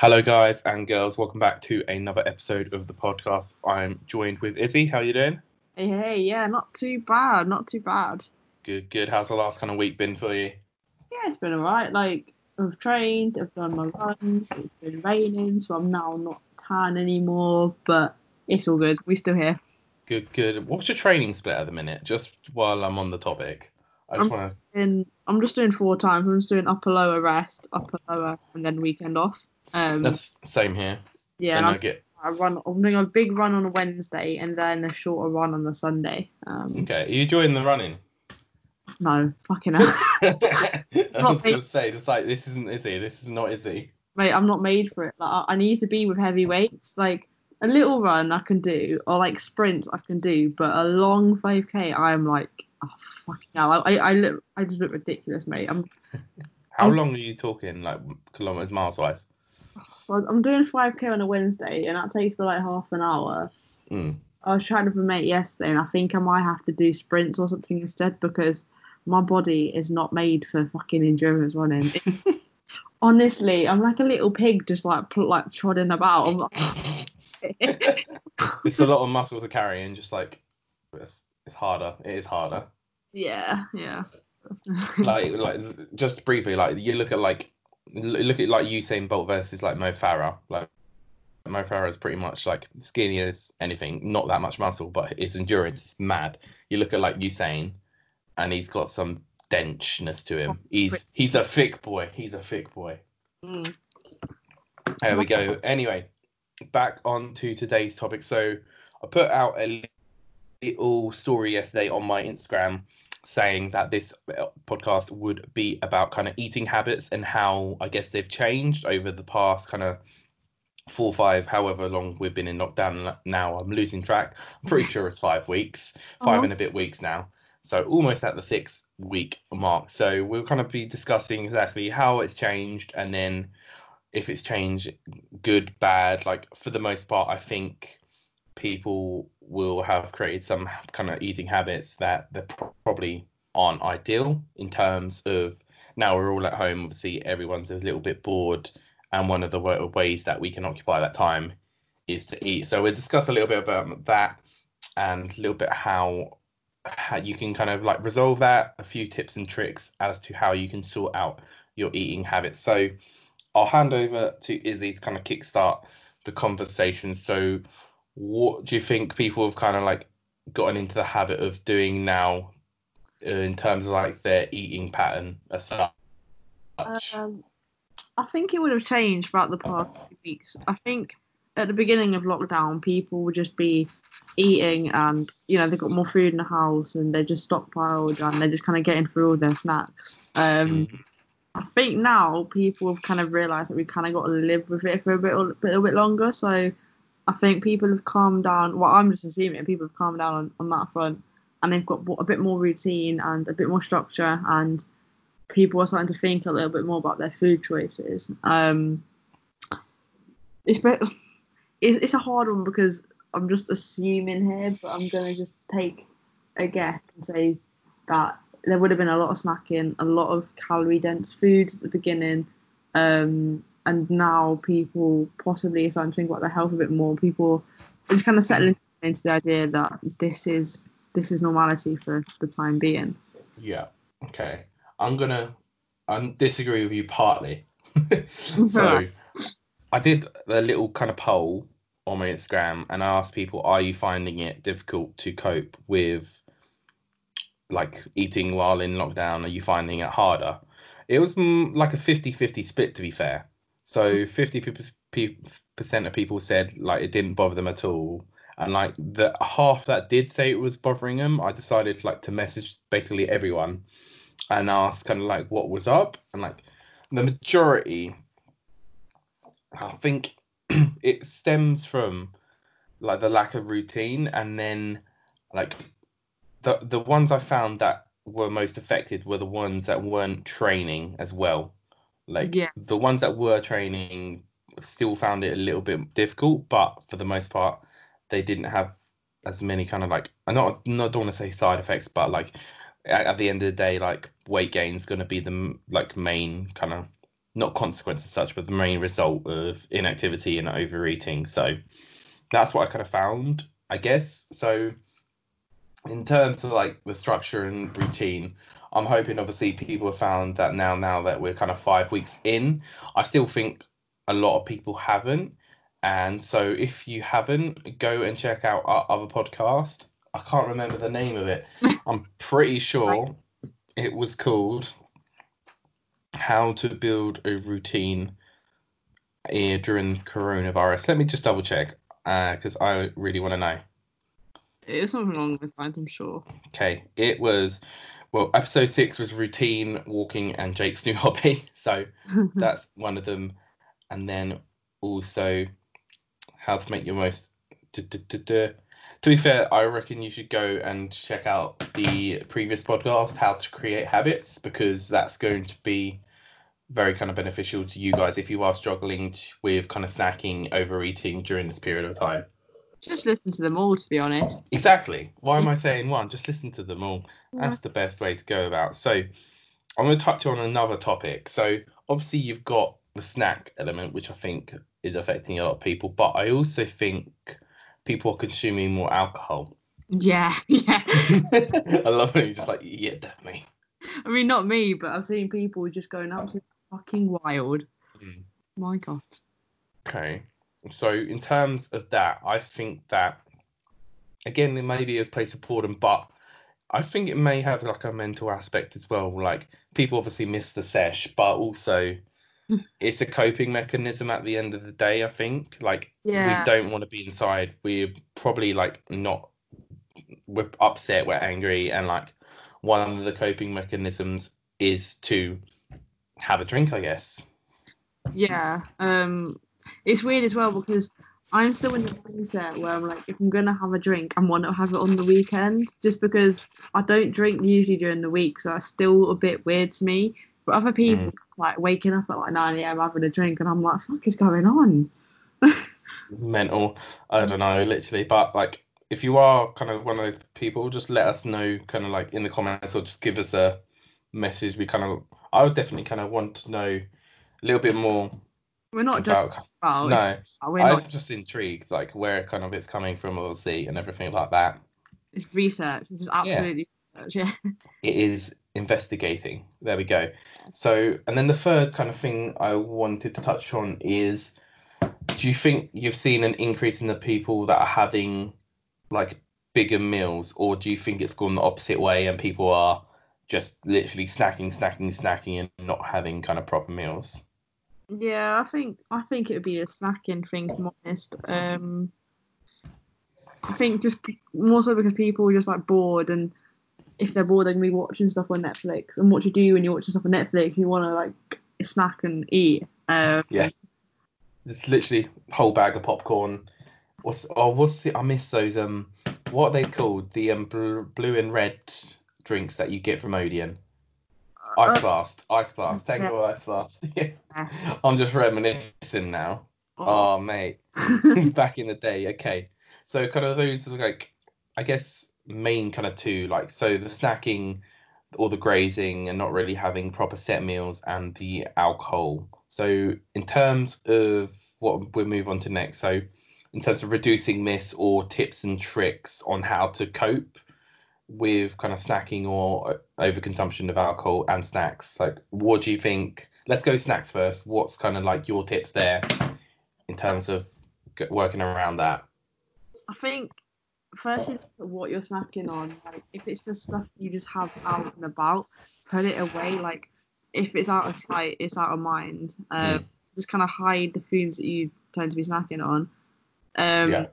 Hello, guys and girls. Welcome back to another episode of the podcast. I'm joined with Izzy. How are you doing? Hey, hey, yeah, not too bad, not too bad. Good, good. How's the last kind of week been for you? Yeah, it's been alright. Like, I've trained, I've done my runs, it's been raining, so I'm now not tan anymore, but it's all good. We're still here. Good, good. What's your training split at the minute? Just while I'm on the topic, I just want to. I'm just doing four times. I'm just doing upper lower rest, upper lower, and then weekend off. Um, That's same here. yeah, and I I'm, get I run. I'm doing a big run on a Wednesday and then a shorter run on the Sunday. Um, okay. Are you enjoying the running? no, fucking hell. I was me. gonna say, it's like this isn't Izzy. This is not Izzy. mate, I'm not made for it. Like, I, I need to be with heavy weights. Like a little run I can do, or like sprints I can do, but a long 5k, I'm like, oh fucking hell, I, I, I look, I just look ridiculous, mate. I'm How Um, long are you talking, like kilometers, miles wise? So I'm doing 5k on a Wednesday, and that takes for like half an hour. Mm. I was with a mate yesterday, and I think I might have to do sprints or something instead because my body is not made for fucking endurance running. Honestly, I'm like a little pig, just like like trotting about. I'm like, It's a lot of muscle to carry, and just like it's, it's harder. It is harder. Yeah, yeah. like like just briefly like you look at like look at like Usain Bolt versus like Mo Farah. Like Mo Farah is pretty much like skinny as anything not that much muscle but his endurance is mad. You look at like Usain and he's got some denchness to him. He's he's a thick boy. He's a thick boy. Mm. there we go. Anyway back on to today's topic. So I put out a little story yesterday on my Instagram saying that this uh, podcast would be about kind of eating habits and how I guess they've changed over the past kind of four, five, however long we've been in lockdown now. I'm losing track. I'm pretty sure it's five weeks, 5 Uh-huh. and a bit weeks now. So almost at the six week mark. So we'll kind of be discussing exactly how it's changed and then if it's changed good, bad. Like for the most part, I think people will have created some kind of eating habits that they pro- probably aren't ideal in terms of now we're all at home obviously everyone's a little bit bored and one of the ways that we can occupy that time is to eat. So we'll discuss a little bit about that and a little bit how how you can kind of like resolve that a few tips and tricks as to how you can sort out your eating habits. So i'll hand over to izzy to kind of kickstart the conversation. So what do you think people have kind of like gotten into the habit of doing now uh, in terms of like their eating pattern as such? Um, I think it would have changed throughout the past few weeks. I think at the beginning of lockdown, people would just be eating and, you know, they got more food in the house and they just stockpiled and they're just kind of getting through all their snacks. Um, Mm, I think now people have kind of realised that we've kind of got to live with it for a bit, a bit, a bit longer. So I think people have calmed down. Well, I'm just assuming people have calmed down on, on that front, and they've got a bit more routine and a bit more structure, and people are starting to think a little bit more about their food choices. Um, it's it's, it's a hard one because I'm just assuming here, but I'm gonna just take a guess and say that there would have been a lot of snacking, a lot of calorie dense foods at the beginning, um, and now people possibly are starting to think about their health a bit more. People are just kind of settling into the idea that this is this is normality for the time being. yeah. Okay. I'm gonna um, disagree with you partly. so I did a little kind of poll on my Instagram and I asked people, are you finding it difficult to cope with like eating while in lockdown? Are you finding it harder? It was mm, like a 50-50 split to be fair. So 50 percent of people said like it didn't bother them at all. And like the half that did say it was bothering them, I decided like to message basically everyone and ask kind of like what was up. And like the majority, I think it stems from like the lack of routine and then like the the ones I found that were most affected were the ones that weren't training as well. Like Yeah. the ones that were training still found it a little bit difficult, but for the most part, they didn't have as many kind of like I not not don't want to say side effects, but like at, at the end of the day, like weight gain is going to be the like main kind of not consequence as such, but the main result of inactivity and overeating. So that's what I kind of found, I guess. So in terms of like the structure and routine, I'm hoping obviously people have found that now now that we're kind of five weeks in. I still think a lot of people haven't. And so if you haven't, go and check out our other podcast. I can't remember the name of it. I'm pretty sure it was called How to Build a Routine during coronavirus. Let me just double check because uh, I really want to know. It was something along those lines, I'm sure. Okay, it was well, episode six was routine walking and Jake's new hobby, so that's one of them, and then also how to make your most. To be fair, I reckon you should go and check out the previous podcast, How to Create Habits, because that's going to be very kind of beneficial to you guys if you are struggling with kind of snacking, overeating during this period of time. Just listen to them all, to be honest. Exactly. Why am I saying one? Just listen to them all. That's the best way to go about. So, I'm going to touch on another topic. So, obviously, you've got the snack element, which I think is affecting a lot of people, but I also think people are consuming more alcohol. Yeah, yeah. I love it. You're just like, yeah, definitely. I mean, not me, but I've seen people just going absolutely fucking wild. Mm. My God. Okay. So, in terms of that, I think that, again, it may be a place of boredom, but I think it may have like a mental aspect as well. Like, people obviously miss the sesh, but also it's a coping mechanism at the end of the day, I think. Like, Yeah. we don't want to be inside. We're probably like not, we're upset, we're angry, and like one of the coping mechanisms is to have a drink, I guess. Yeah. Um, it's weird as well because I'm still in the mindset where I'm like, if I'm gonna have a drink, I want to have it on the weekend, just because I don't drink usually during the week, so that's still a bit weird to me. But other mm. people like waking up at like 9 a.m. having a drink, and I'm like, fuck is going on? mental. I don't know, literally. But like, if you are kind of one of those people, just let us know, kind of like in the comments, or just give us a message. We kind of, I would definitely kind of want to know a little bit more We're not just about. about No, we're I'm not. just intrigued, like where kind of it's coming from, obviously, and everything like that. It's research. It's absolutely research. Yeah. It is investigating. There we go. So, and then the third kind of thing I wanted to touch on is do you think you've seen an increase in the people that are having like bigger meals, or do you think it's gone the opposite way and people are just literally snacking, snacking, snacking, and not having kind of proper meals? Yeah, I think I think it would be a snacking thing. To be honest, um, I think just more so because people are just like bored, and if they're bored, they're gonna be watching stuff on Netflix. And what you do when you're watching stuff on Netflix, you want to like snack and eat. Um, Yeah. It's literally whole bag of popcorn. What's oh what's it? I miss those um what are they called? The um blue and red drinks that you get from Odeon. Ice uh, Blast, Ice Blast, Tango Yeah. Ice Blast. Yeah. I'm just reminiscing now. oh. Oh mate, back in the day. Okay, so kind of those are like, I guess main kind of two like so the snacking or the grazing and not really having proper set meals and the alcohol. So in terms of what we'll move on to next, so in terms of reducing this or tips and tricks on how to cope with kind of snacking or overconsumption of alcohol and snacks, like what do you think? Let's go snacks first. What's kind of like your tips there in terms of working around that? I think firstly, look what you're snacking on. Like, if it's just stuff you just have out and about, put it away. Like, if it's out of sight, it's out of mind. Um, Mm. Just kind of hide the foods that you tend to be snacking on. Um, Yeah.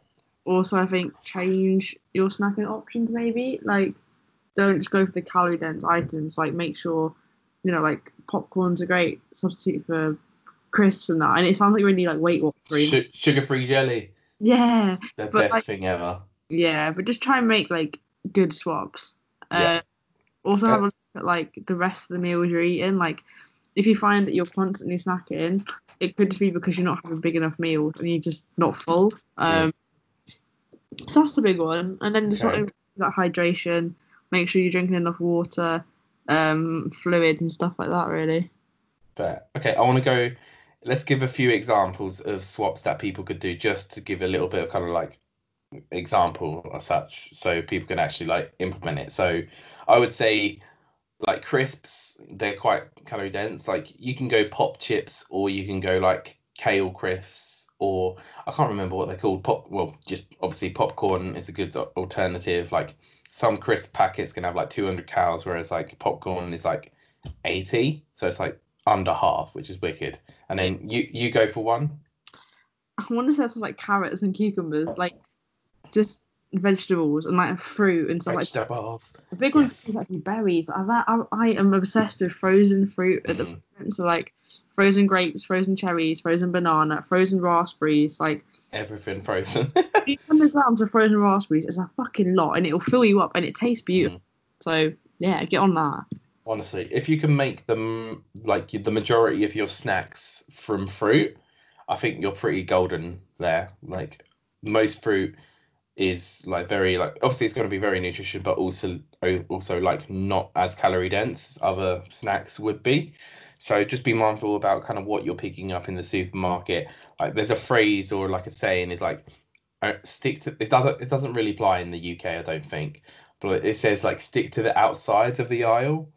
Also, I think change your snacking options. Maybe like, don't just go for the calorie dense items. Like, make sure, you know, like popcorn's a great substitute for crisps and that. And it sounds like really like Weight Watchers. Su- sugar-free jelly, Yeah. the best like- thing ever. Yeah, but just try and make like good swaps. Yeah. Uh, also Yeah. have a look at like the rest of the meals you're eating. Like if you find that you're constantly snacking, it could just be because you're not having big enough meals and you're just not full. Um, So that's the big one. And then just Okay. sort of that hydration. Make sure you're drinking enough water, um, fluids and stuff like that. Really. Fair. Okay, I want to go. Let's give a few examples of swaps that people could do, just to give a little bit of kind of like example as such, so people can actually like implement it. So, I would say, like crisps, they're quite calorie dense. Like you can go pop chips, or you can go like kale crisps, or I can't remember what they're called. Pop. Well, just obviously popcorn is a good alternative. Like some crisp packets can have like 200 calories, whereas like popcorn is like 80. So it's like under half, which is wicked. And then you you go for one. I want to say something like carrots and cucumbers, like just vegetables and like fruit and stuff Vegetables. like. The big one is actually berries. I, I I am obsessed with frozen fruit at the Mm. moment. So like frozen grapes, frozen cherries, frozen banana, frozen raspberries. Like Everything frozen. 800 grams of frozen raspberries is a fucking lot, and it'll fill you up, and it tastes beautiful. Mm. So yeah, get on that. Honestly, if you can make them like the majority of your snacks from fruit, I think you're pretty golden there. Like most fruit is like very like obviously it's going to be very nutritious, but also also like not as calorie dense as other snacks would be. So just be mindful about kind of what you're picking up in the supermarket. Like there's a phrase or like a saying is like uh, stick to it doesn't it doesn't really apply in the UK I don't think, but it says like stick to the outsides of the aisle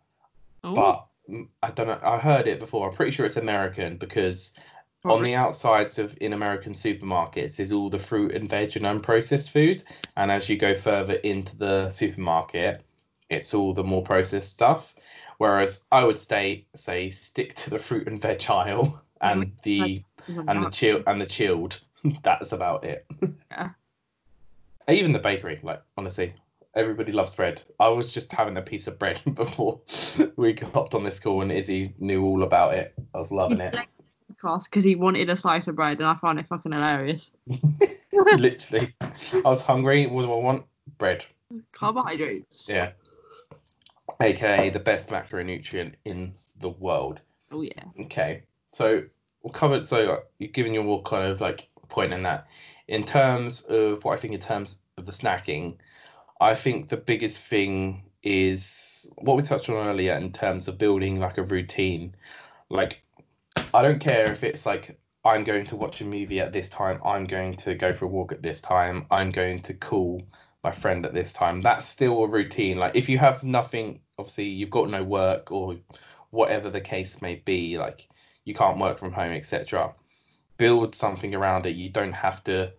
Oh, but mm, I don't know. I heard it before. I'm pretty sure it's American because on the outsides of in American supermarkets is all the fruit and veg and unprocessed food, and as you go further into the supermarket, it's all the more processed stuff. Whereas I would stay say stick to the fruit and veg aisle mm-hmm. and the and the chill and the chilled. That's about it. Yeah. Even the bakery, like honestly, everybody loves bread. I was just having a piece of bread before we hopped on this call, and Izzy knew all about it. I was loving it. because he wanted a slice of bread, and I found it fucking hilarious. Literally, I was hungry. What do I want? Bread. Carbohydrates. Yeah. AKA the best macronutrient in the world. Oh yeah. Okay, so we'll cover. So you've given your kind of like point in that. In terms of what I think, in terms of the snacking, I think the biggest thing is what we touched on earlier in terms of building like a routine. Like, I don't care if it's like I'm going to watch a movie at this time. I'm going to go for a walk at this time. I'm going to call my friend at this time. That's still a routine. Like, if you have nothing, obviously you've got no work or whatever the case may be, like you can't work from home, etc. Build something around it. You don't have to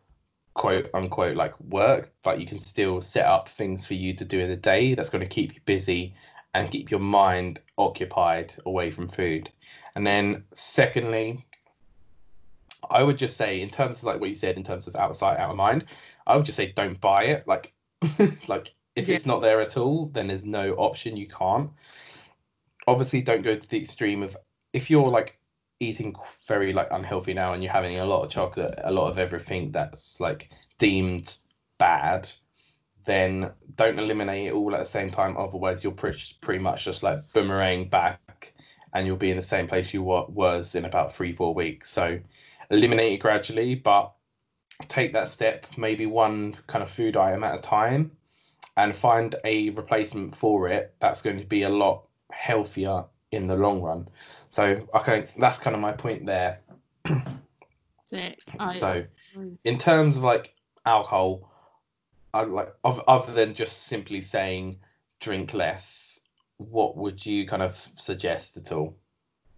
quote unquote like work, but you can still set up things for you to do in the day that's going to keep you busy and keep your mind occupied away from food. And then secondly, I would just say in terms of like what you said in terms of outside out of mind, I would just say don't buy it. Like like if Yeah. it's not there at all, then there's no option you can't. Obviously don't go to the extreme of if you're like eating very like unhealthy now and you're having a lot of chocolate, a lot of everything that's like deemed bad, then don't eliminate it all at the same time. Otherwise, you'll pretty pretty much just like boomerang back, and you'll be in the same place you wa- was in about three four weeks. So eliminate it gradually, but take that step, maybe one kind of food item at a time, and find a replacement for it that's going to be a lot healthier in the long run. So okay, that's kind of my point there. So in terms of like alcohol, I like other than just simply saying drink less, what would you kind of suggest at all?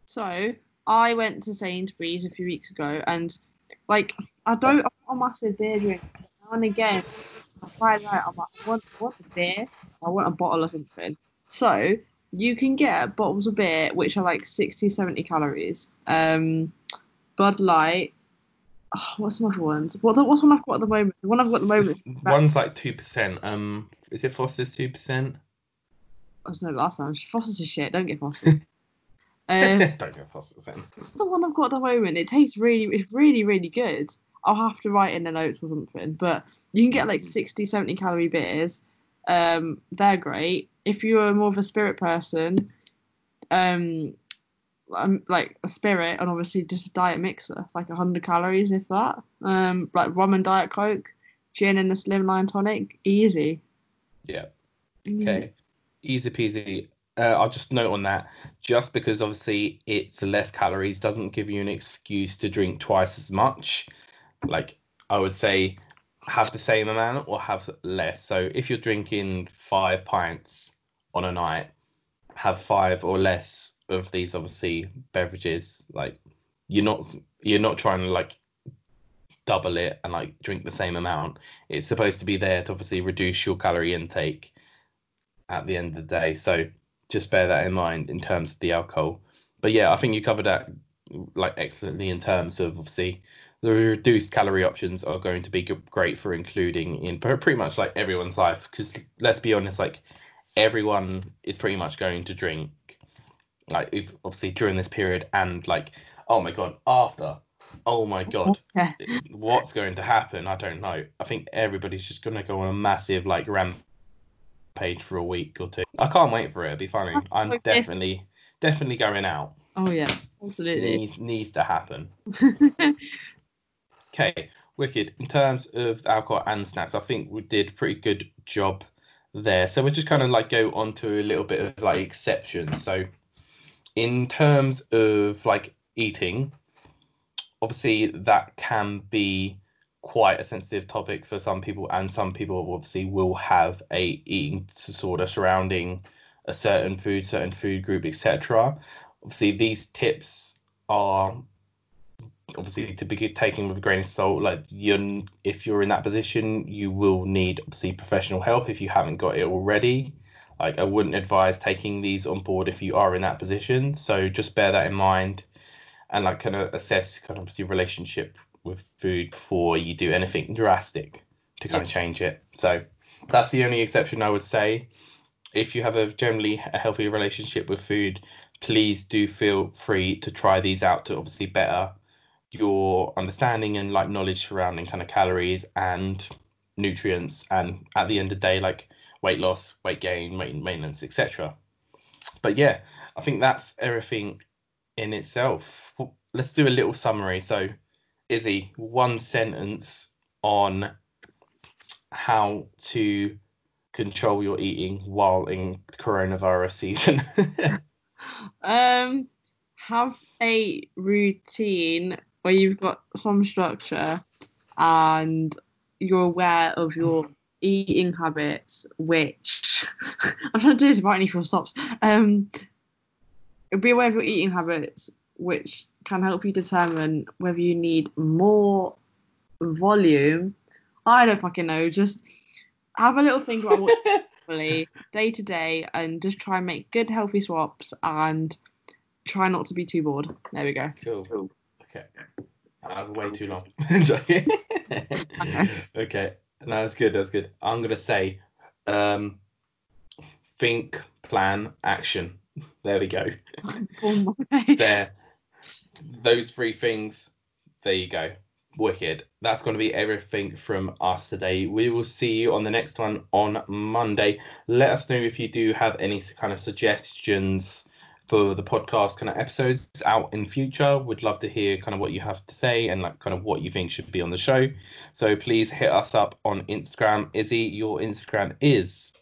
So I went to Sainsbury's a few weeks ago, and like I don't, I'm a massive beer drinker. Now and again, I find out I'm like, I want, want a beer, I want a bottle or something. So you can get bottles of beer which are like 60, 70 calories. Um, Bud Light. Oh, what's some other ones? What what's one I've got at the moment? The one I've got at the moment. One's like two percent. Um, is it Foster's two percent? I was no last time. Foster's is shit. Don't get Foster's. um, Don't go Foster's then. It's the one I've got at the moment. It tastes really, it's really, really good. I'll have to write in the notes or something. But you can get like 60, 70 calorie beers. Um, they're great. If you're more of a spirit person, um, um, like a spirit and obviously just a diet mixer, like 100 calories, if that. Um, like rum and diet coke, gin and a slimline tonic, easy. Yeah. Okay. Easy peasy. uh, I'll just note on that, just because obviously it's less calories doesn't give you an excuse to drink twice as much. Like I would say, have the same amount or have less. So if you're drinking five pints on a night, have five or less of these obviously beverages. Like you're not you're not trying to like double it and like drink the same amount. It's supposed to be there to obviously reduce your calorie intake at the end of the day. So just bear that in mind in terms of the alcohol. But yeah, I think you covered that like excellently in terms of obviously the reduced calorie options are going to be great for including in pretty much like everyone's life because let's be honest like everyone is pretty much going to drink like if obviously during this period and like oh my god after. Oh my god. What's going to happen? I don't know. I think everybody's just going to go on a massive like rampage for a week or two. I can't wait for it. It'll be funny. I'm Okay. definitely definitely going out. Oh yeah, absolutely. needs needs to happen Okay, wicked. In terms of alcohol and snacks, I think we did pretty good job there. So we'll just kind of like go on to a little bit of like exceptions. So in terms of like eating, obviously that can be quite a sensitive topic for some people, and some people obviously will have a eating disorder surrounding a certain food, certain food group, etc. Obviously, these tips are obviously to be taken with a grain of salt. Like you're if you're in that position, you will need obviously professional help if you haven't got it already. Like I wouldn't advise taking these on board if you are in that position. So just bear that in mind, and like kind of assess kind of obviously relationship with food before you do anything drastic to kind of change it. So that's the only exception I would say. If you have a generally a healthy relationship with food, please do feel free to try these out to obviously better your understanding and like knowledge surrounding kind of calories and nutrients and at the end of the day like weight loss weight gain weight maintenance etc but yeah i think that's everything in itself. Let's do a little summary. So izzy one sentence on how to control your eating while in coronavirus season. Um, have a routine where you've got some structure and you're aware of your eating habits, which I'm trying to do this without any full stops. Um, be aware of your eating habits, which can help you determine whether you need more volume. I don't fucking know. Just have a little think about what really day to day and just try and make good healthy swaps and try not to be too bored. There we go. Cool. Cool. Okay. That was way too long. Okay. No, that's good. That's good. I'm gonna say, um, think, plan, action. There we go. Oh There. Those three things. There you go. Wicked. That's going to be everything from us today. We will see you on the next one on Monday. Let us know if you do have any kind of suggestions for the podcast kind of episodes out in future. we'd love to hear kind of what you have to say and like kind of what you think should be on the show. So please hit us up on Instagram. Izzy, your Instagram is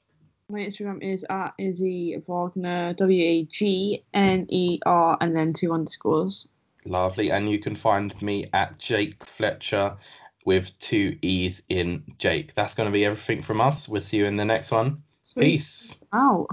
My Instagram is at Izzy Wagner, W A G N E R, and then two underscores. lovely, and you can find me at Jake Fletcher with two E's in Jake. That's going to be everything from us. We'll see you in the next one. Sweet. Peace. Out.